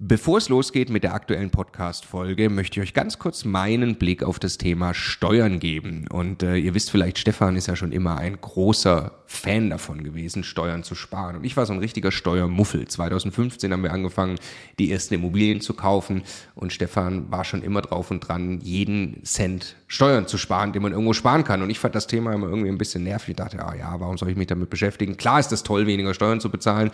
Bevor es losgeht mit der aktuellen Podcast-Folge, möchte ich euch ganz kurz meinen Blick auf das Thema Steuern geben. Und äh, ihr wisst vielleicht, Stefan ist ja schon immer ein großer Fan davon gewesen, Steuern zu sparen. Und ich war so ein richtiger Steuermuffel. 2015 haben wir angefangen, die ersten Immobilien zu kaufen. Und Stefan war schon immer drauf und dran, jeden Cent Steuern zu sparen, den man irgendwo sparen kann. Und ich fand das Thema immer irgendwie ein bisschen nervig. Ich dachte, ah ja, warum soll ich mich damit beschäftigen? Klar ist es toll, weniger Steuern zu bezahlen.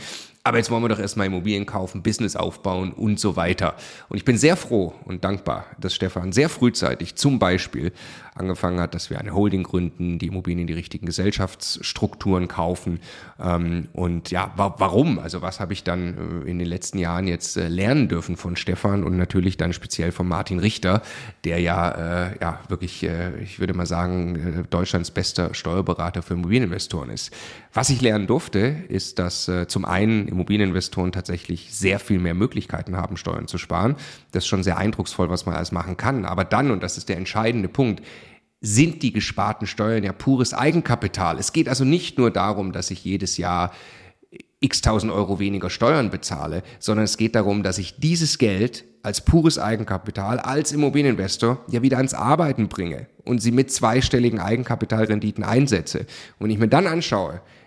Aber jetzt wollen wir doch erstmal Immobilien kaufen, Business aufbauen und so weiter. Und ich bin sehr froh und dankbar, dass Stefan sehr frühzeitig zum Beispiel angefangen hat, dass wir eine Holding gründen, die Immobilien in die richtigen Gesellschaftsstrukturen kaufen. Ähm, und ja, wa warum? Also was habe ich dann äh, in den letzten Jahren jetzt äh, lernen dürfen von Stefan und natürlich dann speziell von Martin Richter, der ja, äh, ja wirklich, äh, ich würde mal sagen, äh, Deutschlands bester Steuerberater für Immobilieninvestoren ist. Was ich lernen durfte, ist, dass äh, zum einen Immobilieninvestoren tatsächlich sehr viel mehr Möglichkeiten haben, Steuern zu sparen. Das ist schon sehr eindrucksvoll, was man alles machen kann. Aber dann, und das ist der entscheidende Punkt, sind die gesparten Steuern ja pures Eigenkapital. Es geht also nicht nur darum, dass ich jedes Jahr x tausend Euro weniger Steuern bezahle, sondern es geht darum, dass ich dieses Geld als pures Eigenkapital, als Immobilieninvestor ja wieder ans Arbeiten bringe und sie mit zweistelligen Eigenkapitalrenditen einsetze. Und ich mir dann anschaue,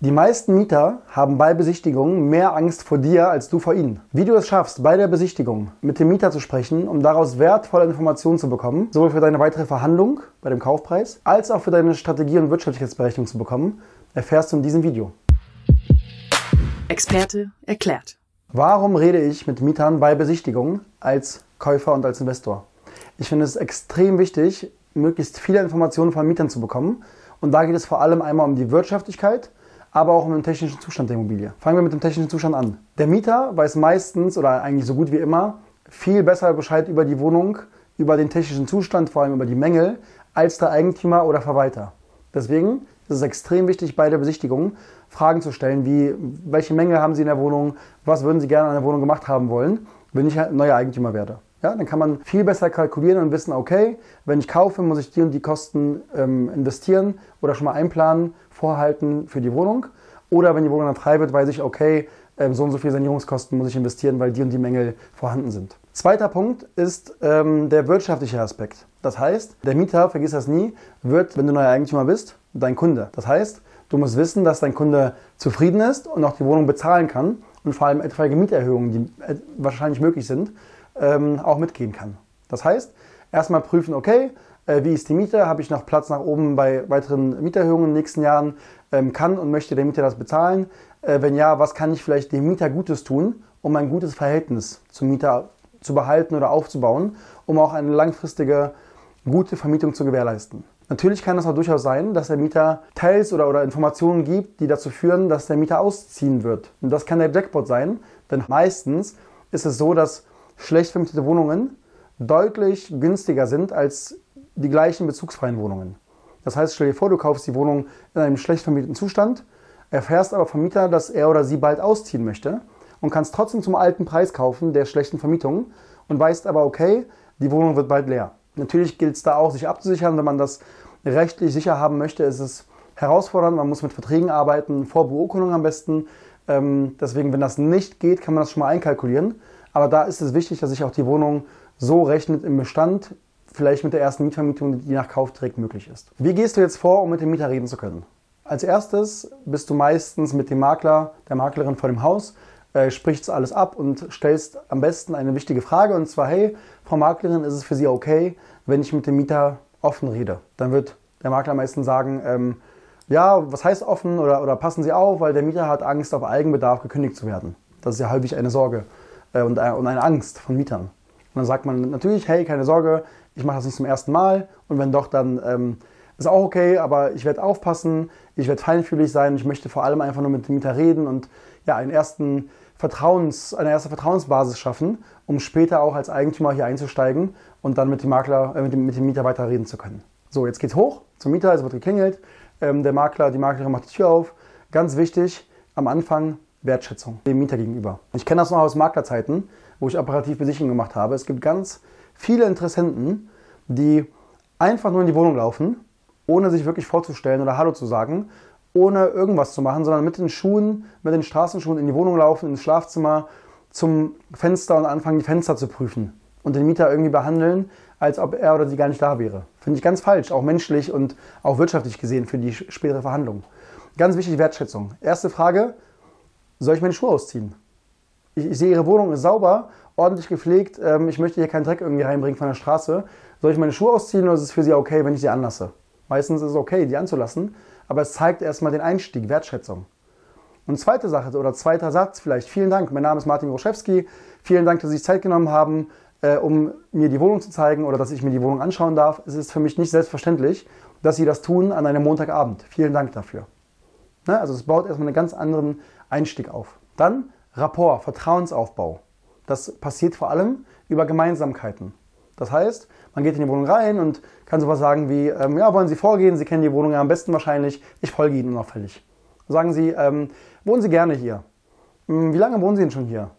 Die meisten Mieter haben bei Besichtigungen mehr Angst vor dir als du vor ihnen. Wie du es schaffst, bei der Besichtigung mit dem Mieter zu sprechen, um daraus wertvolle Informationen zu bekommen, sowohl für deine weitere Verhandlung bei dem Kaufpreis, als auch für deine Strategie- und Wirtschaftlichkeitsberechnung zu bekommen, erfährst du in diesem Video. Experte erklärt. Warum rede ich mit Mietern bei Besichtigungen als Käufer und als Investor? Ich finde es extrem wichtig, möglichst viele Informationen von Mietern zu bekommen. Und da geht es vor allem einmal um die Wirtschaftlichkeit, aber auch um den technischen Zustand der Immobilie. Fangen wir mit dem technischen Zustand an. Der Mieter weiß meistens oder eigentlich so gut wie immer viel besser Bescheid über die Wohnung, über den technischen Zustand, vor allem über die Mängel, als der Eigentümer oder Verwalter. Deswegen ist es extrem wichtig, bei der Besichtigung Fragen zu stellen, wie welche Mängel haben Sie in der Wohnung, was würden Sie gerne an der Wohnung gemacht haben wollen, wenn ich neuer Eigentümer werde. Ja, dann kann man viel besser kalkulieren und wissen, okay, wenn ich kaufe, muss ich die und die Kosten ähm, investieren oder schon mal einplanen, vorhalten für die Wohnung. Oder wenn die Wohnung dann frei wird, weiß ich, okay, ähm, so und so viel Sanierungskosten muss ich investieren, weil die und die Mängel vorhanden sind. Zweiter Punkt ist ähm, der wirtschaftliche Aspekt. Das heißt, der Mieter, vergiss das nie, wird, wenn du neuer Eigentümer bist, dein Kunde. Das heißt, du musst wissen, dass dein Kunde zufrieden ist und auch die Wohnung bezahlen kann und vor allem etwaige Mieterhöhungen, die äh, wahrscheinlich möglich sind, ähm, auch mitgehen kann. Das heißt, erstmal prüfen, okay, äh, wie ist die Miete, habe ich noch Platz nach oben bei weiteren Mieterhöhungen in den nächsten Jahren, ähm, kann und möchte der Mieter das bezahlen? Äh, wenn ja, was kann ich vielleicht dem Mieter Gutes tun, um ein gutes Verhältnis zum Mieter zu behalten oder aufzubauen, um auch eine langfristige gute Vermietung zu gewährleisten. Natürlich kann es auch durchaus sein, dass der Mieter Teils oder, oder Informationen gibt, die dazu führen, dass der Mieter ausziehen wird. Und das kann der Jackpot sein, denn meistens ist es so, dass schlecht vermietete Wohnungen deutlich günstiger sind als die gleichen bezugsfreien Wohnungen. Das heißt, stell dir vor, du kaufst die Wohnung in einem schlecht vermieteten Zustand, erfährst aber vom Mieter, dass er oder sie bald ausziehen möchte und kannst trotzdem zum alten Preis kaufen der schlechten Vermietung und weißt aber, okay, die Wohnung wird bald leer. Natürlich gilt es da auch, sich abzusichern. Wenn man das rechtlich sicher haben möchte, ist es herausfordernd. Man muss mit Verträgen arbeiten, vor Beurkundung am besten. Ähm, deswegen, wenn das nicht geht, kann man das schon mal einkalkulieren. Aber da ist es wichtig, dass sich auch die Wohnung so rechnet im Bestand, vielleicht mit der ersten Mietvermietung, die nach Kaufträg möglich ist. Wie gehst du jetzt vor, um mit dem Mieter reden zu können? Als erstes bist du meistens mit dem Makler, der Maklerin vor dem Haus, äh, sprichst alles ab und stellst am besten eine wichtige Frage und zwar, hey, Frau Maklerin, ist es für Sie okay, wenn ich mit dem Mieter offen rede? Dann wird der Makler meistens sagen, ähm, ja, was heißt offen oder, oder passen Sie auf, weil der Mieter hat Angst, auf Eigenbedarf gekündigt zu werden. Das ist ja häufig eine Sorge äh, und, äh, und eine Angst von Mietern. Und dann sagt man natürlich, hey, keine Sorge, ich mache das nicht zum ersten Mal und wenn doch, dann ähm, ist auch okay, aber ich werde aufpassen, ich werde feinfühlig sein, ich möchte vor allem einfach nur mit dem Mieter reden und ja, einen ersten Vertrauens, eine erste Vertrauensbasis schaffen, um später auch als Eigentümer hier einzusteigen und dann mit dem Makler, äh, mit, dem, mit dem Mieter weiter reden zu können. So, jetzt geht's hoch zum Mieter, es wird geklingelt, ähm, der Makler, die Maklerin macht die Tür auf. Ganz wichtig, am Anfang Wertschätzung dem Mieter gegenüber. Ich kenne das noch aus Maklerzeiten, wo ich operativ Besichtigung gemacht habe. Es gibt ganz viele Interessenten, die einfach nur in die Wohnung laufen, ohne sich wirklich vorzustellen oder Hallo zu sagen, ohne irgendwas zu machen, sondern mit den Schuhen, mit den Straßenschuhen in die Wohnung laufen, ins Schlafzimmer, zum Fenster und anfangen, die Fenster zu prüfen und den Mieter irgendwie behandeln, als ob er oder sie gar nicht da wäre. Finde ich ganz falsch, auch menschlich und auch wirtschaftlich gesehen für die spätere Verhandlung. Ganz wichtig, Wertschätzung. Erste Frage, soll ich meine Schuhe ausziehen? Ich, ich sehe, Ihre Wohnung ist sauber, ordentlich gepflegt, ähm, ich möchte hier keinen Dreck irgendwie reinbringen von der Straße. Soll ich meine Schuhe ausziehen oder ist es für Sie okay, wenn ich sie anlasse? Meistens ist es okay, die anzulassen, aber es zeigt erstmal den Einstieg, Wertschätzung. Und zweite Sache oder zweiter Satz vielleicht, vielen Dank, mein Name ist Martin Groszewski, vielen Dank, dass Sie sich Zeit genommen haben, äh, um mir die Wohnung zu zeigen oder dass ich mir die Wohnung anschauen darf. Es ist für mich nicht selbstverständlich, dass Sie das tun an einem Montagabend. Vielen Dank dafür. Ne? Also es baut erstmal einen ganz anderen Einstieg auf. Dann Rapport, Vertrauensaufbau. Das passiert vor allem über Gemeinsamkeiten. Das heißt, man geht in die Wohnung rein und kann sowas sagen wie, ähm, ja, wollen Sie vorgehen? Sie kennen die Wohnung ja am besten wahrscheinlich. Ich folge Ihnen unauffällig. Sagen Sie, ähm, wohnen Sie gerne hier? Hm, wie lange wohnen Sie denn schon hier?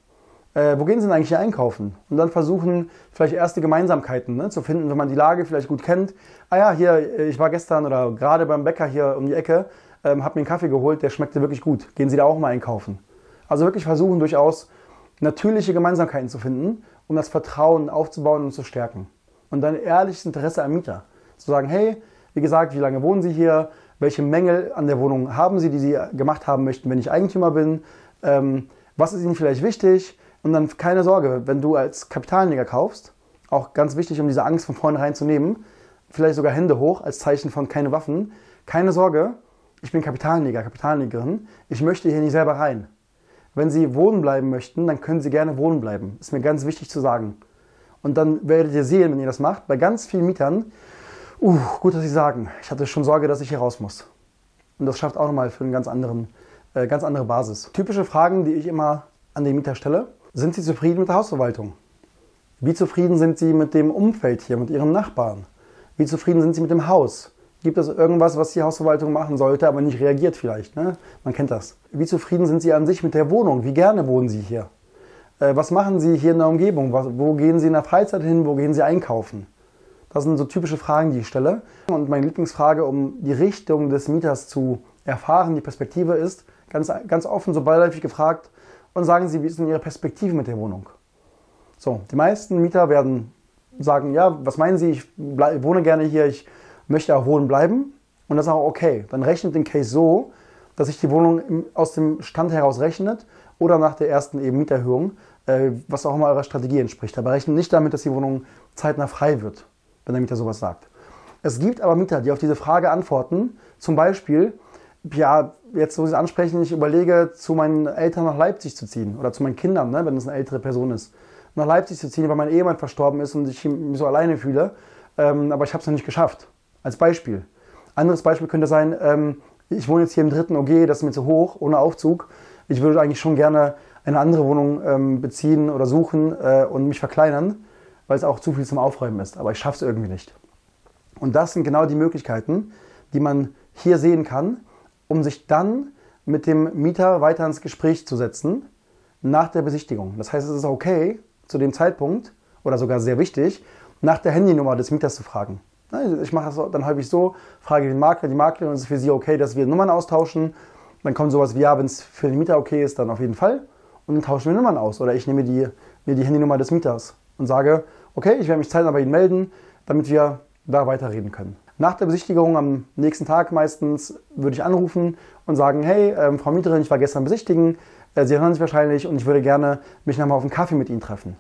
Äh, wo gehen Sie denn eigentlich hier einkaufen? Und dann versuchen, vielleicht erste Gemeinsamkeiten ne, zu finden, wenn man die Lage vielleicht gut kennt. Ah ja, hier, äh, ich war gestern oder gerade beim Bäcker hier um die Ecke, ähm, habe mir einen Kaffee geholt, der schmeckte wirklich gut. Gehen Sie da auch mal einkaufen? Also wirklich versuchen, durchaus natürliche Gemeinsamkeiten zu finden, um das Vertrauen aufzubauen und zu stärken und dann ehrliches Interesse am Mieter. Zu sagen, hey, wie gesagt, wie lange wohnen Sie hier? Welche Mängel an der Wohnung haben Sie, die Sie gemacht haben möchten, wenn ich Eigentümer bin? Ähm, was ist Ihnen vielleicht wichtig? Und dann keine Sorge, wenn du als Kapitalanleger kaufst, auch ganz wichtig, um diese Angst von vornherein zu nehmen, vielleicht sogar Hände hoch als Zeichen von keine Waffen. Keine Sorge, ich bin Kapitalanleger, Kapitalanlegerin. Ich möchte hier nicht selber rein. Wenn Sie wohnen bleiben möchten, dann können Sie gerne wohnen bleiben. Ist mir ganz wichtig zu sagen. Und dann werdet ihr sehen, wenn ihr das macht, bei ganz vielen Mietern, uh, gut, dass sie sagen, ich hatte schon Sorge, dass ich hier raus muss. Und das schafft auch nochmal für eine ganz, anderen, äh, ganz andere Basis. Typische Fragen, die ich immer an den Mieter stelle. Sind Sie zufrieden mit der Hausverwaltung? Wie zufrieden sind Sie mit dem Umfeld hier, mit Ihren Nachbarn? Wie zufrieden sind Sie mit dem Haus? Gibt es irgendwas, was die Hausverwaltung machen sollte, aber nicht reagiert vielleicht? Ne? Man kennt das. Wie zufrieden sind Sie an sich mit der Wohnung? Wie gerne wohnen Sie hier? Äh, was machen Sie hier in der Umgebung? wo gehen Sie in der Freizeit hin? Wo gehen Sie einkaufen? Das sind so typische Fragen, die ich stelle. Und meine Lieblingsfrage, um die Richtung des Mieters zu erfahren, die Perspektive ist, ganz, ganz offen, so beiläufig gefragt, und sagen Sie, wie ist denn Ihre Perspektive mit der Wohnung? So, die meisten Mieter werden sagen, ja, was meinen Sie, ich wohne gerne hier, ich möchte auch wohnen bleiben. Und das ist auch okay. Dann rechnet den Case so, dass sich die Wohnung aus dem Stand heraus rechnet oder nach der ersten eben Mieterhöhung, äh, was auch immer eurer Strategie entspricht. Aber rechnet nicht damit, dass die Wohnung zeitnah frei wird, wenn der Mieter sowas sagt. Es gibt aber Mieter, die auf diese Frage antworten, zum Beispiel, ja, jetzt wo Sie es ansprechen, ich überlege, zu meinen Eltern nach Leipzig zu ziehen oder zu meinen Kindern, ne, wenn es eine ältere Person ist, nach Leipzig zu ziehen, weil mein Ehemann verstorben ist und ich mich so alleine fühle, ähm, aber ich habe es noch nicht geschafft. Als Beispiel. Anderes Beispiel könnte sein, ähm, ich wohne jetzt hier im dritten OG, das ist mir zu hoch, ohne Aufzug ich würde eigentlich schon gerne eine andere Wohnung ähm, beziehen oder suchen äh, und mich verkleinern, weil es auch zu viel zum Aufräumen ist. Aber ich schaffe es irgendwie nicht. Und das sind genau die Möglichkeiten, die man hier sehen kann, um sich dann mit dem Mieter weiter ins Gespräch zu setzen nach der Besichtigung. Das heißt, es ist okay, zu dem Zeitpunkt, oder sogar sehr wichtig, nach der Handynummer des Mieters zu fragen. Ich mache das dann häufig so, frage den Makler, die Maklerin, ist es für Sie okay, dass wir Nummern austauschen? Dann kommt sowas wie, ja, wenn es für den Mieter okay ist, dann auf jeden Fall. Und dann tauschen wir Nummern aus. Oder ich nehme die, mir die Handynummer des Mieters und sage, okay, ich werde mich zeitnah bei Ihnen melden, damit wir da weiterreden können. Nach der Besichtigung am nächsten Tag meistens würde ich anrufen und sagen, hey, ähm, Frau Mieterin, ich war gestern besichtigen, äh, Sie hören sich wahrscheinlich und ich würde gerne mich nochmal auf einen Kaffee mit Ihnen treffen.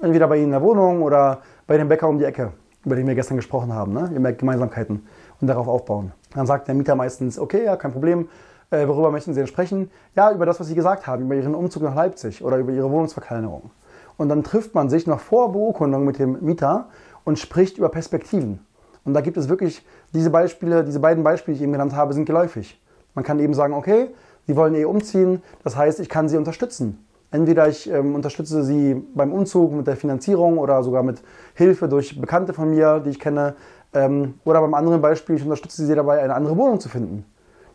Entweder bei Ihnen in der Wohnung oder bei dem Bäcker um die Ecke, über den wir gestern gesprochen haben. Ne? Ihr merkt Gemeinsamkeiten. und darauf aufbauen. Dann sagt der Mieter meistens, okay, ja, kein Problem, äh, worüber möchten Sie denn sprechen? Ja, über das, was Sie gesagt haben, über Ihren Umzug nach Leipzig oder über Ihre Wohnungsverkleinerung. Und dann trifft man sich noch vor Beurkundung mit dem Mieter und spricht über Perspektiven. Und da gibt es wirklich diese Beispiele, diese beiden Beispiele, die ich eben genannt habe, sind geläufig. Man kann eben sagen, okay, Sie wollen eh umziehen, das heißt, ich kann Sie unterstützen. Entweder ich ähm, unterstütze Sie beim Umzug mit der Finanzierung oder sogar mit Hilfe durch Bekannte von mir, die ich kenne. Ähm, oder beim anderen Beispiel, ich unterstütze Sie dabei, eine andere Wohnung zu finden.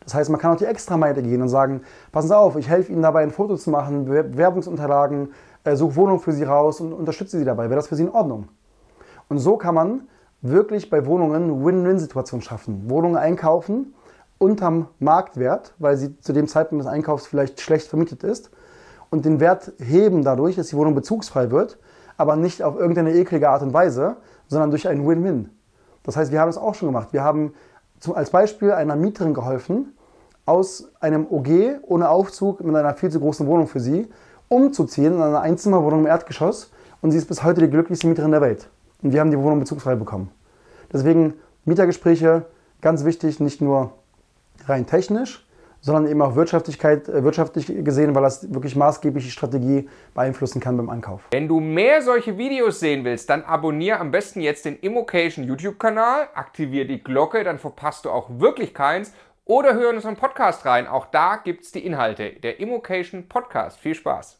Das heißt, man kann auch die Extrameile gehen und sagen, passen Sie auf, ich helfe Ihnen dabei, ein Foto zu machen, Bewerbungsunterlagen, äh, suche Wohnung für Sie raus und unterstütze Sie dabei. Wäre das für Sie in Ordnung? Und so kann man wirklich bei Wohnungen Win-Win-Situationen schaffen. Wohnungen einkaufen unterm Marktwert, weil sie zu dem Zeitpunkt des Einkaufs vielleicht schlecht vermietet ist und den Wert heben dadurch, dass die Wohnung bezugsfrei wird, aber nicht auf irgendeine eklige Art und Weise, sondern durch ein Win-Win. Das heißt, wir haben es auch schon gemacht. Wir haben zum, als Beispiel einer Mieterin geholfen, aus einem OG ohne Aufzug mit einer viel zu großen Wohnung für sie umzuziehen in eine Einzimmerwohnung im Erdgeschoss und sie ist bis heute die glücklichste Mieterin der Welt. Und wir haben die Wohnung bezugsfrei bekommen. Deswegen Mietergespräche, ganz wichtig, nicht nur rein technisch, sondern eben auch Wirtschaftlichkeit, äh, wirtschaftlich gesehen, weil das wirklich maßgeblich die Strategie beeinflussen kann beim Einkauf. Wenn du mehr solche Videos sehen willst, dann abonniere am besten jetzt den Immocation YouTube-Kanal, aktiviere die Glocke, dann verpasst du auch wirklich keins oder hör in unseren Podcast rein. Auch da gibt es die Inhalte. Der Immocation Podcast. Viel Spaß!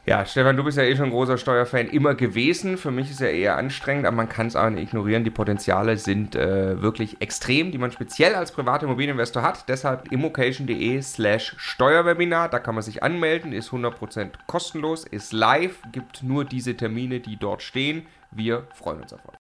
Ja, Stefan, du bist ja eh schon ein großer Steuerfan immer gewesen. Für mich ist ja eher anstrengend, aber man kann es auch nicht ignorieren. Die Potenziale sind äh, wirklich extrem, die man speziell als privater Immobilieninvestor hat. Deshalb immocation.de slash Steuerwebinar. Da kann man sich anmelden, ist 100% kostenlos, ist live, gibt nur diese Termine, die dort stehen. Wir freuen uns auf euch.